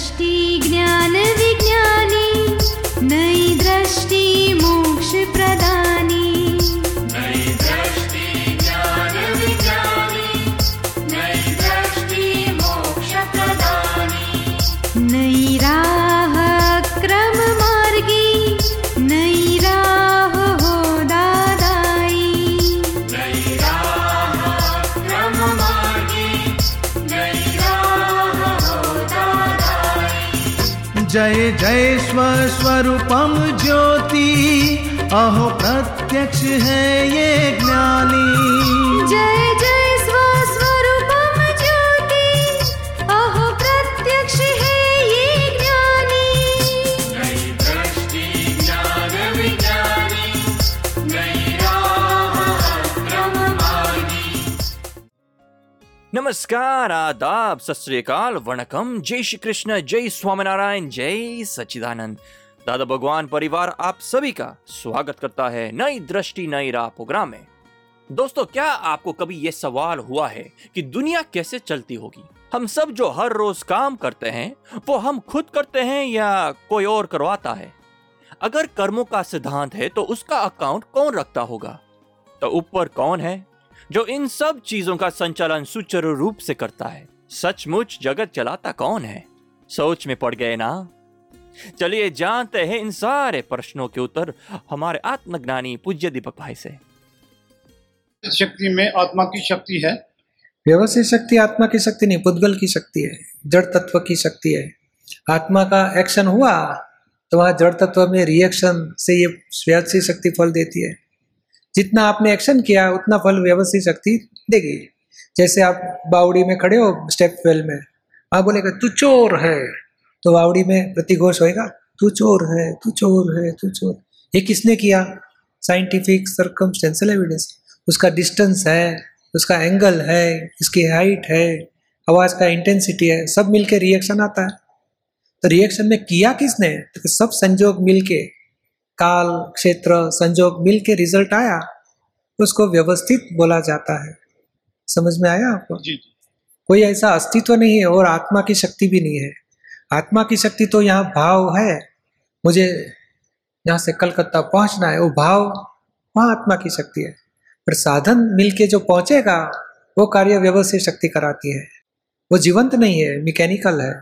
दृष्टि ज्ञान जय जय स्वस्वरूपम ज्योति। अहो प्रत्यक्ष है ये ज्ञानी। जय नमस्कार, आदाब सत वणकम। जय श्री कृष्ण जय स्वामीनारायण, जय सच्चिदानंद। दादा भगवान परिवार, आप सभी का स्वागत करता है नई दृष्टि, नई राह प्रोग्राम में। दोस्तों, क्या आपको कभी यह सवाल हुआ है कि दुनिया कैसे चलती होगी? हम सब जो हर रोज काम करते हैं, वो हम खुद करते हैं या कोई और करवाता है? अगर कर्मों का सिद्धांत है तो उसका अकाउंट कौन रखता होगा? तो ऊपर कौन है? जो इन सब चीज़ों का संचालन सुचारू रूप से करता है। सचमुच जगत चलाता कौन है? सोच में पड़ गए ना? चलिए जानते हैं इन सारे प्रश्नों के उत्तर हमारे आत्मज्ञानी पूज्य दीपक भाई से। शक्ति में आत्मा की शक्ति है। व्यवस्थित शक्ति आत्मा की शक्ति नहीं पुद्गल की शक्ति है जड़ तत्व की शक्ति है। आत्मा का एक्शन हुआ तो वहाँ जड़ तत्व में रिएक्शन से ये व्यवस्थित शक्ति फल देती है। जितना आपने एक्शन किया, उतना फल व्यवस्थित शक्ति देगी। जैसे आप बावड़ी में खड़े हो स्टेप वेल में आप बोलेगा, तू चोर है। तो बावड़ी में प्रतिघोष होएगा, तू चोर है, तू चोर है, तू चोर। ये किसने किया? साइंटिफिक सर्कमस्टेंशियल एविडेंस उसका डिस्टेंस है, उसका एंगल है इसकी हाइट है, आवाज़ का इंटेंसिटी है, सब मिलके रिएक्शन आता है। तो रिएक्शन में किया किसने? तो सब संजोग मिलके काल क्षेत्र संजोग मिल के रिज़ल्ट आया उसको व्यवस्थित बोला जाता है। समझ में आया आपको? जी जी। कोई ऐसा अस्तित्व नहीं है और आत्मा की शक्ति भी नहीं है। आत्मा की शक्ति तो यहाँ भाव है। मुझे यहाँ से कलकत्ता पहुँचना है वो भाव वहाँ आत्मा की शक्ति है। पर साधन मिलके जो पहुंचेगा वो कार्य व्यवस्थित शक्ति कराती है। वो जीवंत नहीं है मैकेनिकल है।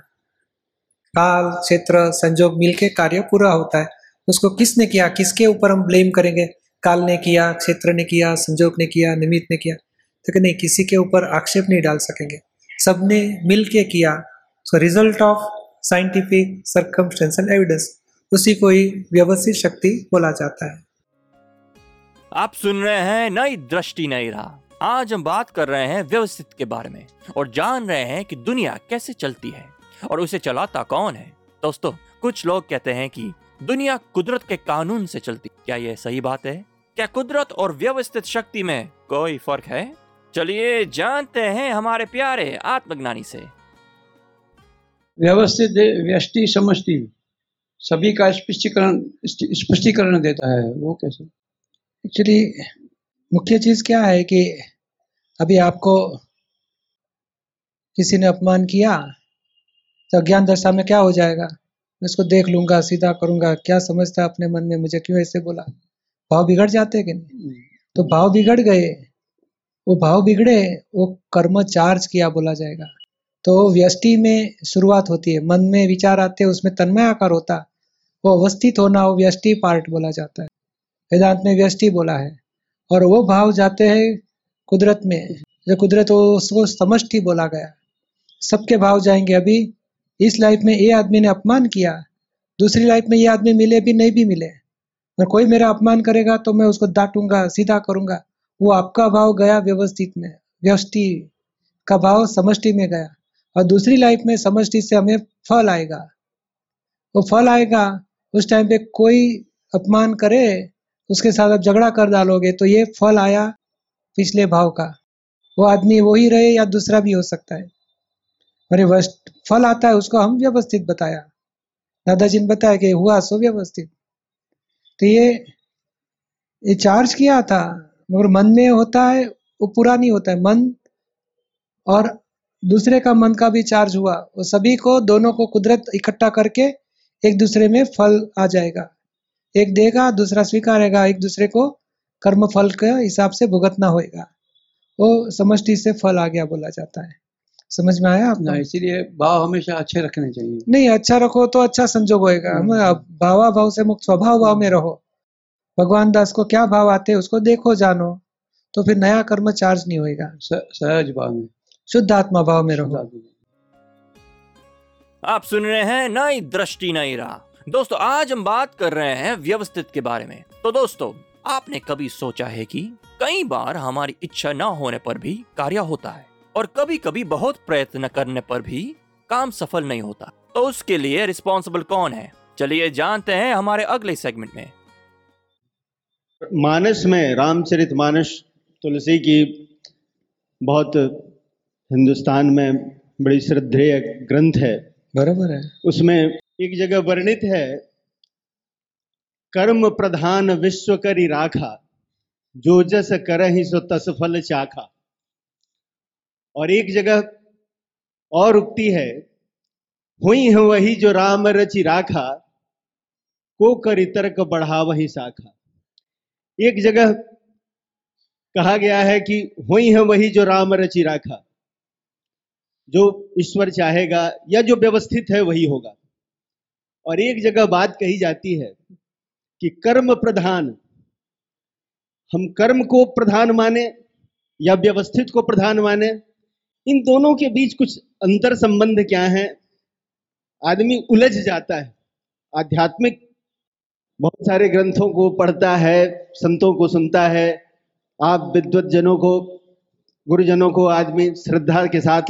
काल क्षेत्र संजोग मिलके कार्य पूरा होता है। उसको किसने किया, किसके ऊपर हम ब्लेम करेंगे? काल ने किया, क्षेत्र ने किया, संजोग ने किया, निमित्त ने किया। तो कि नहीं, किसी के ऊपर आक्षेप नहीं डाल सकेंगे। सबने मिल के किया so result of scientific circumstantial evidence उसी को ही व्यवस्थित शक्ति बोला जाता है। आप सुन रहे हैं नई दृष्टि, नई राह। आज हम बात कर रहे हैं व्यवस्थित के बारे में और जान रहे हैं कि दुनिया कैसे चलती है और उसे चलाता कौन है। दोस्तों, कुछ लोग कहते हैं कि दुनिया कुदरत के कानून से चलती। क्या यह सही बात है? क्या कुदरत और व्यवस्थित शक्ति में कोई फ़र्क है? चलिए जानते हैं हमारे प्यारे आत्मज्ञानी से। व्यवस्थित, व्यष्टि, समष्टि, सभी का स्पष्टीकरण स्पष्टीकरण देता है, वो कैसे? एक्चुअली मुख्य चीज़ क्या है कि अभी आपको किसी ने अपमान किया तो अज्ञान दशा में क्या हो जाएगा? मैं इसको देख लूँगा सीधा करूँगा। क्या समझता है अपने मन में? मुझे क्यों ऐसे बोला? भाव बिगड़ जाते कि नहीं। तो भाव बिगड़ गए। वो भाव बिगड़े वो कर्म चार्ज किया बोला जाएगा। तो व्यष्टि में शुरुआत होती है। मन में विचार आते हैं उसमें तन्मय आकार होता। वो अवस्थित होना वो व्यष्टि पार्ट बोला जाता है। वेदांत में व्यष्टि बोला है। और वो भाव जाते हैं कुदरत में। जो कुदरत वो उसको समष्टि बोला गया। सबके भाव जाएँगे। अभी इस लाइफ में ये आदमी ने अपमान किया, दूसरी लाइफ में ये आदमी मिले भी नहीं भी मिले। और कोई मेरा अपमान करेगा तो मैं उसको डांटूँगा, सीधा करूँगा। वो आपका भाव गया व्यवस्थित में, व्यष्टि का भाव समष्टि में गया। और दूसरी लाइफ में समष्टि से हमें फल आएगा। वो फल आएगा, उस टाइम पे कोई अपमान करे, उसके साथ आप झगड़ा कर डालोगे तो ये फल आया पिछले भाव का। वो आदमी वही रहे या दूसरा भी हो सकता है। ये फल आता है, उसको हम व्यवस्थित बताया। दादाजी ने बताया कि हुआ सो व्यवस्थित। तो ये ये चार्ज किया था, मगर मन में होता है, वो पूरा नहीं होता है। मन और दूसरे का मन का भी चार्ज हुआ। वो सभी को, दोनों को कुदरत इकट्ठा करके एक दूसरे में फल आ जाएगा। एक देगा, दूसरा स्वीकारेगा, एक दूसरे को कर्म फल के हिसाब से भुगतना होएगा। वो समष्टि से फल आ गया बोला जाता है। समझ में आया आपको? ना इसीलिए भाव हमेशा अच्छे रखने चाहिए। नहीं अच्छा रखो तो अच्छा संजोग होएगा। हम अब भावा भाव से मुक्त स्वभाव भाव में रहो। भगवान दास को क्या भाव आते हैं उसको देखो जानो। तो फिर नया कर्म चार्ज नहीं होएगा। सहज भाव में। शुद्ध आत्मा भाव में रहो। आप सुन रहे हैं नई दृष्टि नई राह। दोस्तों आज हम बात कर रहे हैं व्यवस्थित के बारे में। तो दोस्तों आपने कभी सोचा है कि कई बार हमारी इच्छा न होने पर भी कार्य होता है? और कभी कभी बहुत प्रयत्न करने पर भी काम सफल नहीं होता। तो उसके लिए रिस्पॉन्सिबल कौन है? चलिए जानते हैं हमारे अगले सेगमेंट में। मानस में रामचरित मानस तुलसी की बहुत हिंदुस्तान में बड़ी श्रद्धेय ग्रंथ है। बराबर है। उसमें एक जगह वर्णित है कर्म प्रधान विश्व करी राखा जो जस करहि सो तस फल चाखा। और एक जगह और उक्ति है। हुई है वही जो राम रचि राखा, को करि तर्क बढ़ा वही शाखा एक जगह कहा गया है कि हुई है वही जो राम रचि राखा, जो ईश्वर चाहेगा या जो व्यवस्थित है वही होगा। और एक जगह बात कही जाती है कि कर्म प्रधान, हम कर्म को प्रधान माने या व्यवस्थित को प्रधान माने इन दोनों के बीच कुछ अंतर संबंध क्या है? आदमी उलझ जाता है। आध्यात्मिक बहुत सारे ग्रंथों को पढ़ता है, संतों को सुनता है। आप विद्वत जनों को, गुरुजनों को आदमी श्रद्धा के साथ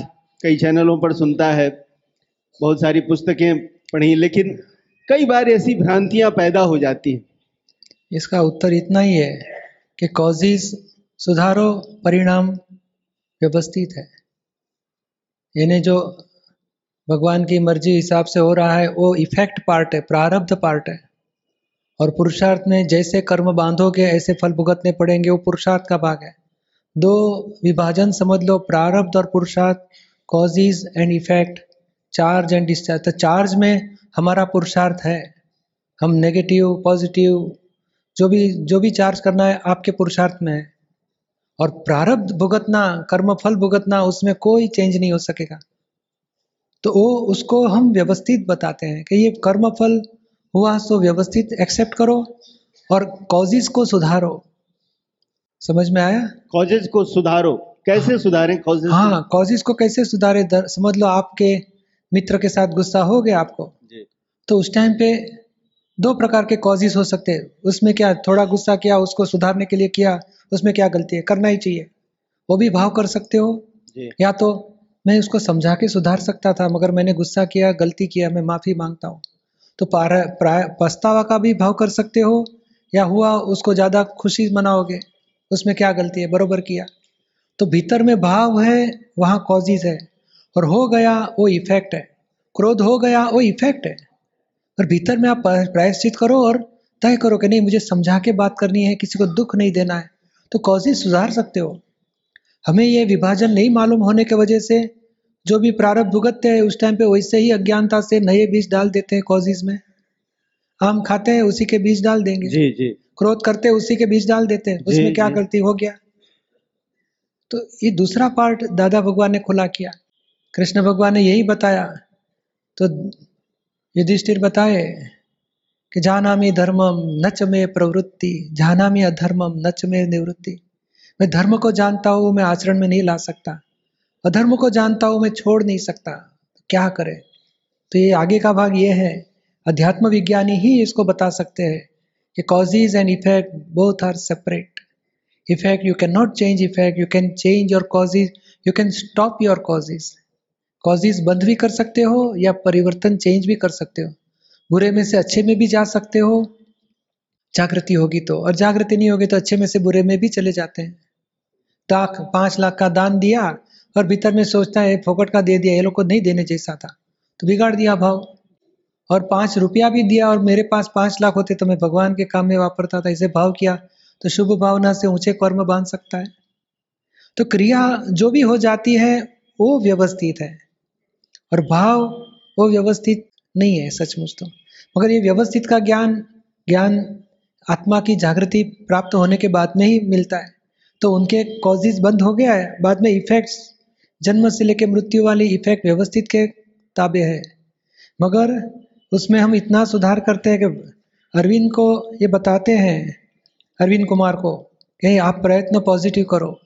कई चैनलों पर सुनता है, बहुत सारी पुस्तकें पढ़ी, लेकिन कई बार ऐसी भ्रांतियाँ पैदा हो जाती हैं। इसका उत्तर इतना ही है कि कॉजेज सुधारो, परिणाम व्यवस्थित है। यानी जो भगवान की मर्ज़ी हिसाब से हो रहा है, वो इफ़ेक्ट पार्ट है, प्रारब्ध पार्ट है। और पुरुषार्थ में जैसे कर्म बांधोगे, ऐसे फल भुगतने पड़ेंगे, वो पुरुषार्थ का भाग है। दो विभाजन समझ लो, प्रारब्ध और पुरुषार्थ causes and effect charge and discharge तो चार्ज में हमारा पुरुषार्थ है। हम नेगेटिव पॉजिटिव जो भी जो भी चार्ज करना है, आपके पुरुषार्थ में है। और प्रारब्ध भुगतना कर्म फल भुगतना उसमें कोई चेंज नहीं हो सकेगा। तो वो उसको हम व्यवस्थित बताते हैं कि ये कर्म फल हुआ तो व्यवस्थित एक्सेप्ट करो और कॉजेज को सुधारो। समझ में आया? कॉजेज को सुधारो। कैसे सुधारें कॉजेज हाँ कॉजेज को कैसे सुधारे? दर, समझ लो आपके मित्र के साथ गुस्सा हो गया आपको। जी। तो उस टाइम पे दो प्रकार के कॉजेज हो सकते हैं। उसमें क्या थोड़ा गुस्सा किया उसको सुधारने के लिए किया उसमें क्या गलती है? करना ही चाहिए। वो भी भाव कर सकते हो या तो मैं उसको समझा के सुधार सकता था मगर मैंने गुस्सा किया गलती किया मैं माफ़ी माँगता हूँ। तो प्राय पछतावा का भी भाव कर सकते हो या हुआ उसको ज़्यादा खुशी मनाओगे उसमें क्या गलती है? बरोबर किया। तो भीतर में भाव है वहाँ कॉजेज है। और हो गया वो इफ़ेक्ट है। क्रोध हो गया वो इफ़ेक्ट है। और भीतर में आप प्रायश्चित करो और तय करो कि नहीं मुझे समझा के बात करनी है किसी को दुख नहीं देना है। तो कॉजेज सुधार सकते हो? हमें ये विभाजन नहीं मालूम होने की वजह से। जो भी प्रारब्ध भुगतते हैं उस टाइम पे वैसे ही अज्ञानता से नए बीज डाल देते हैं कॉजेज में। आम खाते हैं उसी के बीज डाल देंगे। जी जी। क्रोध करते हैं उसी के बीज डाल देते हैं। उसमें क्या गलती हो गया? तो ये दूसरा पार्ट दादा भगवान ने खुला किया। कृष्ण भगवान ने यही बताया। तो युधिष्ठिर बताए कि जानामि धर्मम नच में प्रवृत्ति। जानामि अधर्मम नच में निवृत्ति। मैं धर्म को जानता हूँ, मैं आचरण में नहीं ला सकता। अधर्म को जानता हूँ, मैं छोड़ नहीं सकता। क्या करे? तो ये आगे का भाग ये है, अध्यात्म विज्ञानी ही इसको बता सकते हैं कि causes and effect both are separate effect you can not change effect you can change your causes you can stop your causes causes बंद भी कर सकते हो या परिवर्तन चेंज भी कर सकते हो। बुरे में से अच्छे में भी जा सकते हो, जागृति होगी तो। और जागृति नहीं होगी तो अच्छे में से बुरे में भी चले जाते हैं। लाख पाँच लाख का दान दिया और भीतर में सोचता है, फोकट का दे दिया, ये लोग को नहीं देने जैसा था। तो बिगाड़ दिया भाव। और पाँच रुपया भी दिया और मेरे पास पाँच लाख होते तो मैं भगवान के काम में वापरता था, इसे भाव किया। तो शुभ भावना से ऊँचे कर्म बाँध सकता है। तो क्रिया जो भी हो जाती है, वो व्यवस्थित है। और भाव, वो व्यवस्थित नहीं है, सचमुच तो। मगर ये व्यवस्थित का ज्ञान ज्ञान आत्मा की जागृति प्राप्त होने के बाद में ही मिलता है। तो उनके कॉजेज बंद हो गया है, बाद में इफेक्ट्स जन्म से लेकर मृत्यु वाले इफ़ेक्ट व्यवस्थित के ताबे है। मगर उसमें हम इतना सुधार करते हैं कि अरविंद को ये बताते हैं, अरविंद कुमार को कि आप प्रयत्न पॉजिटिव करो।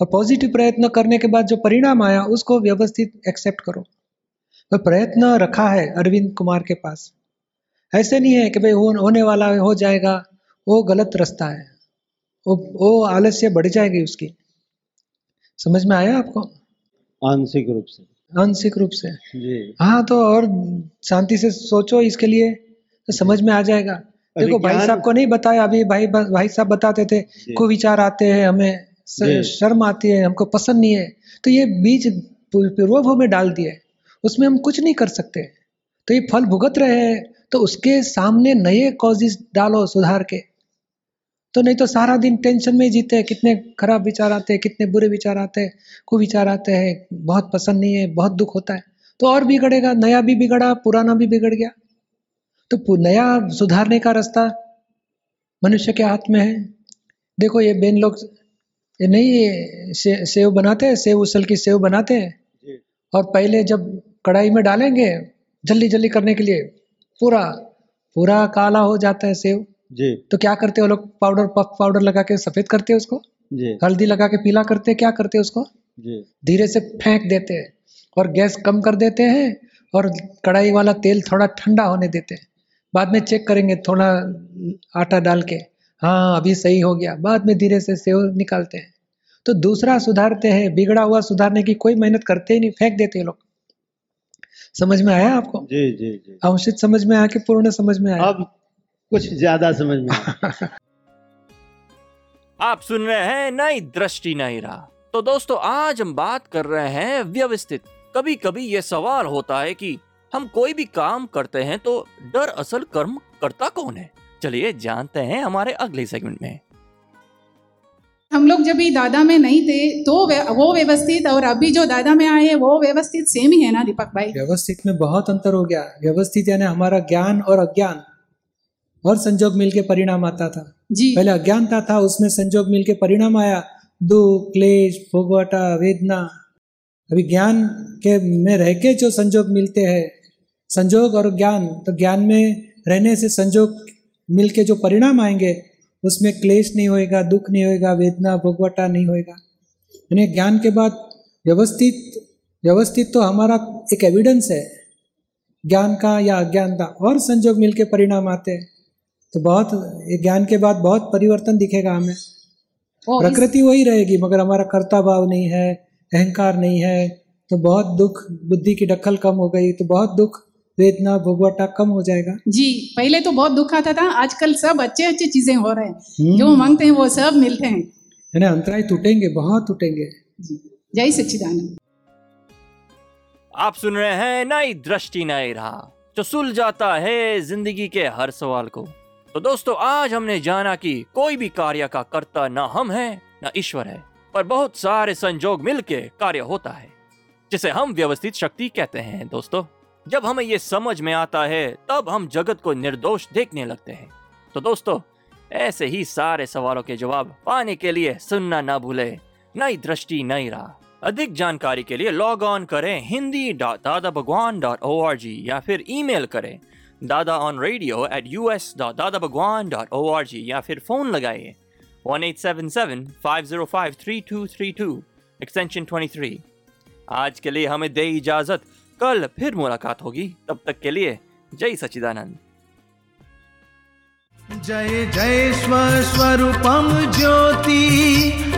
और पॉजिटिव प्रयत्न करने के बाद जो परिणाम आया, उसको व्यवस्थित एक्सेप्ट करो। तो प्रयत्न रखा है अरविंद कुमार के पास। ऐसे नहीं है कि भाई हो, होने वाला है, जाएगा वो गलत रास्ता है। वो वो आलस्य बढ़ जाएगी उसकी। समझ में आया आपको? आंशिक रूप से। आंशिक रूप से। जी। हाँ तो और शांति से सोचो इसके लिए तो समझ में आ जाएगा। देखो भाई साहब को नहीं बताया अभी भाई भाई साहब बताते थे को विचार आते हैं हमें शर्म आती है हमको पसंद नहीं है। तो ये बीज पू- पूर्वभव में डाल दिए। उसमें हम कुछ नहीं कर सकते। तो ये फल भुगत रहे हैं तो उसके सामने नए कॉजेज डालो सुधार के। तो नहीं तो सारा दिन टेंशन में जीते हैं कितने खराब विचार आते हैं कितने बुरे विचार आते हैं कुविचार आते हैं बहुत पसंद नहीं है बहुत दुख होता है। तो और बिगड़ेगा नया भी बिगड़ा पुराना भी बिगड़ गया। तो नया सुधारने का रास्ता मनुष्य के हाथ में है। देखो ये बेन लोग ये नहीं ये से, सेव बनाते हैं सेव उसल की सेव बनाते हैं। और पहले जब कढ़ाई में डालेंगे जल्दी जल्दी करने के लिए। पूरा पूरा काला हो जाता है सेव। जी। तो क्या करते हैं लोग? पाउडर पफ पाउडर लगा के सफ़ेद करते हैं उसको? जी। हल्दी लगा के पीला करते हैं क्या करते हैं उसको? जी। धीरे से फेंक देते हैं और गैस कम कर देते हैं और कढ़ाई वाला तेल थोड़ा ठंडा होने देते हैं। बाद में चेक करेंगे थोड़ा आटा डाल के। हाँ अभी सही हो गया। बाद में धीरे से सेव निकालते हैं। तो दूसरा सुधारते हैं बिगड़ा हुआ सुधारने की कोई मेहनत करते ही नहीं फेंक देते हैं लोग। समझ में आया आपको? जी जी जी। अंशित समझ में आया कि पूर्ण समझ में आया? अब कुछ ज़्यादा समझ में आया। आप सुन रहे हैं नई दृष्टि नहीं रहा। तो दोस्तों आज हम बात कर रहे हैं व्यवस्थित। कभी कभी ये सवाल होता है कि हम कोई भी काम करते हैं तो डर असल कर्म करता कौन है? चलिए जानते हैं हमारे अगले सेगमेंट में। हम लोग जब भी दादा में नहीं थे तो वे- वो व्यवस्थित और अभी जो दादा में आए वो व्यवस्थित सेम ही है ना दीपक भाई? व्यवस्थित में बहुत अंतर हो गया। व्यवस्थित यानी हमारा ज्ञान और अज्ञान और संजोग मिलके परिणाम आता था। जी। पहले अज्ञानता था उसमें संजोग मिलके परिणाम आया। दुख क्लेश भोगवटा वेदना। अभी ज्ञान के में रह के जो संजोग मिलते हैं संजोग और ज्ञान तो ज्ञान में रहने से संजोग मिलके जो परिणाम आएँगे उसमें क्लेश नहीं होएगा दुख नहीं होएगा वेदना भोगवटा नहीं होएगा। यानी ज्ञान के बाद व्यवस्थित व्यवस्थित तो हमारा एक एविडेंस है। ज्ञान का या अज्ञान का और संजोग मिलके परिणाम आते हैं। तो बहुत ज्ञान के बाद बहुत परिवर्तन दिखेगा हमें। प्रकृति वही रहेगी मगर हमारा कर्ता भाव नहीं है अहंकार नहीं है। तो बहुत दुख बुद्धि की डखल कम हो गई तो बहुत दुख वेदना भोगवटा कम हो जाएगा। जी पहले तो बहुत दुख आता था आजकल सब अच्छे अच्छे चीज़ें हो रहे हैं। हम्म। जो मांगते हैं वो सब मिलते हैं। यानी अंतराय टूटेंगे बहुत टूटेंगे। जय सच्चिदानंद। आप सुन रहे हैं नई दृष्टि नई राह जो सुलझाता है ज़िंदगी के हर सवाल को। तो दोस्तों आज हमने जाना कि कोई भी कार्य का कर्ता न हम है न ईश्वर है पर बहुत सारे संजोग मिलके कार्य होता है जिसे हम व्यवस्थित शक्ति कहते हैं दोस्तों। जब हमें ये समझ में आता है, तब हम जगत को निर्दोष देखने लगते हैं। तो दोस्तों, ऐसे ही सारे सवालों के जवाब पाने के लिए सुनना ना भूले। नई दृष्टि, नई राह। अधिक जानकारी के लिए लॉग ऑन करें Hindi dot Dada Bhagwan dot O R G या फिर ईमेल करें Dada on radio at U S dot Dada Bhagwan dot O R G या फिर फ़ोन लगाइए one eight seven seven five zero five three two three two extension twenty three आज के लिए हमें दे इजाज़त। कल फिर मुलाकात होगी। तब तक के लिए जय सचिदानंद जय जय स्वस्वरूपम ज्योति।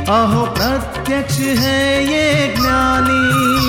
अहो प्रत्यक्ष है ये ज्ञानी।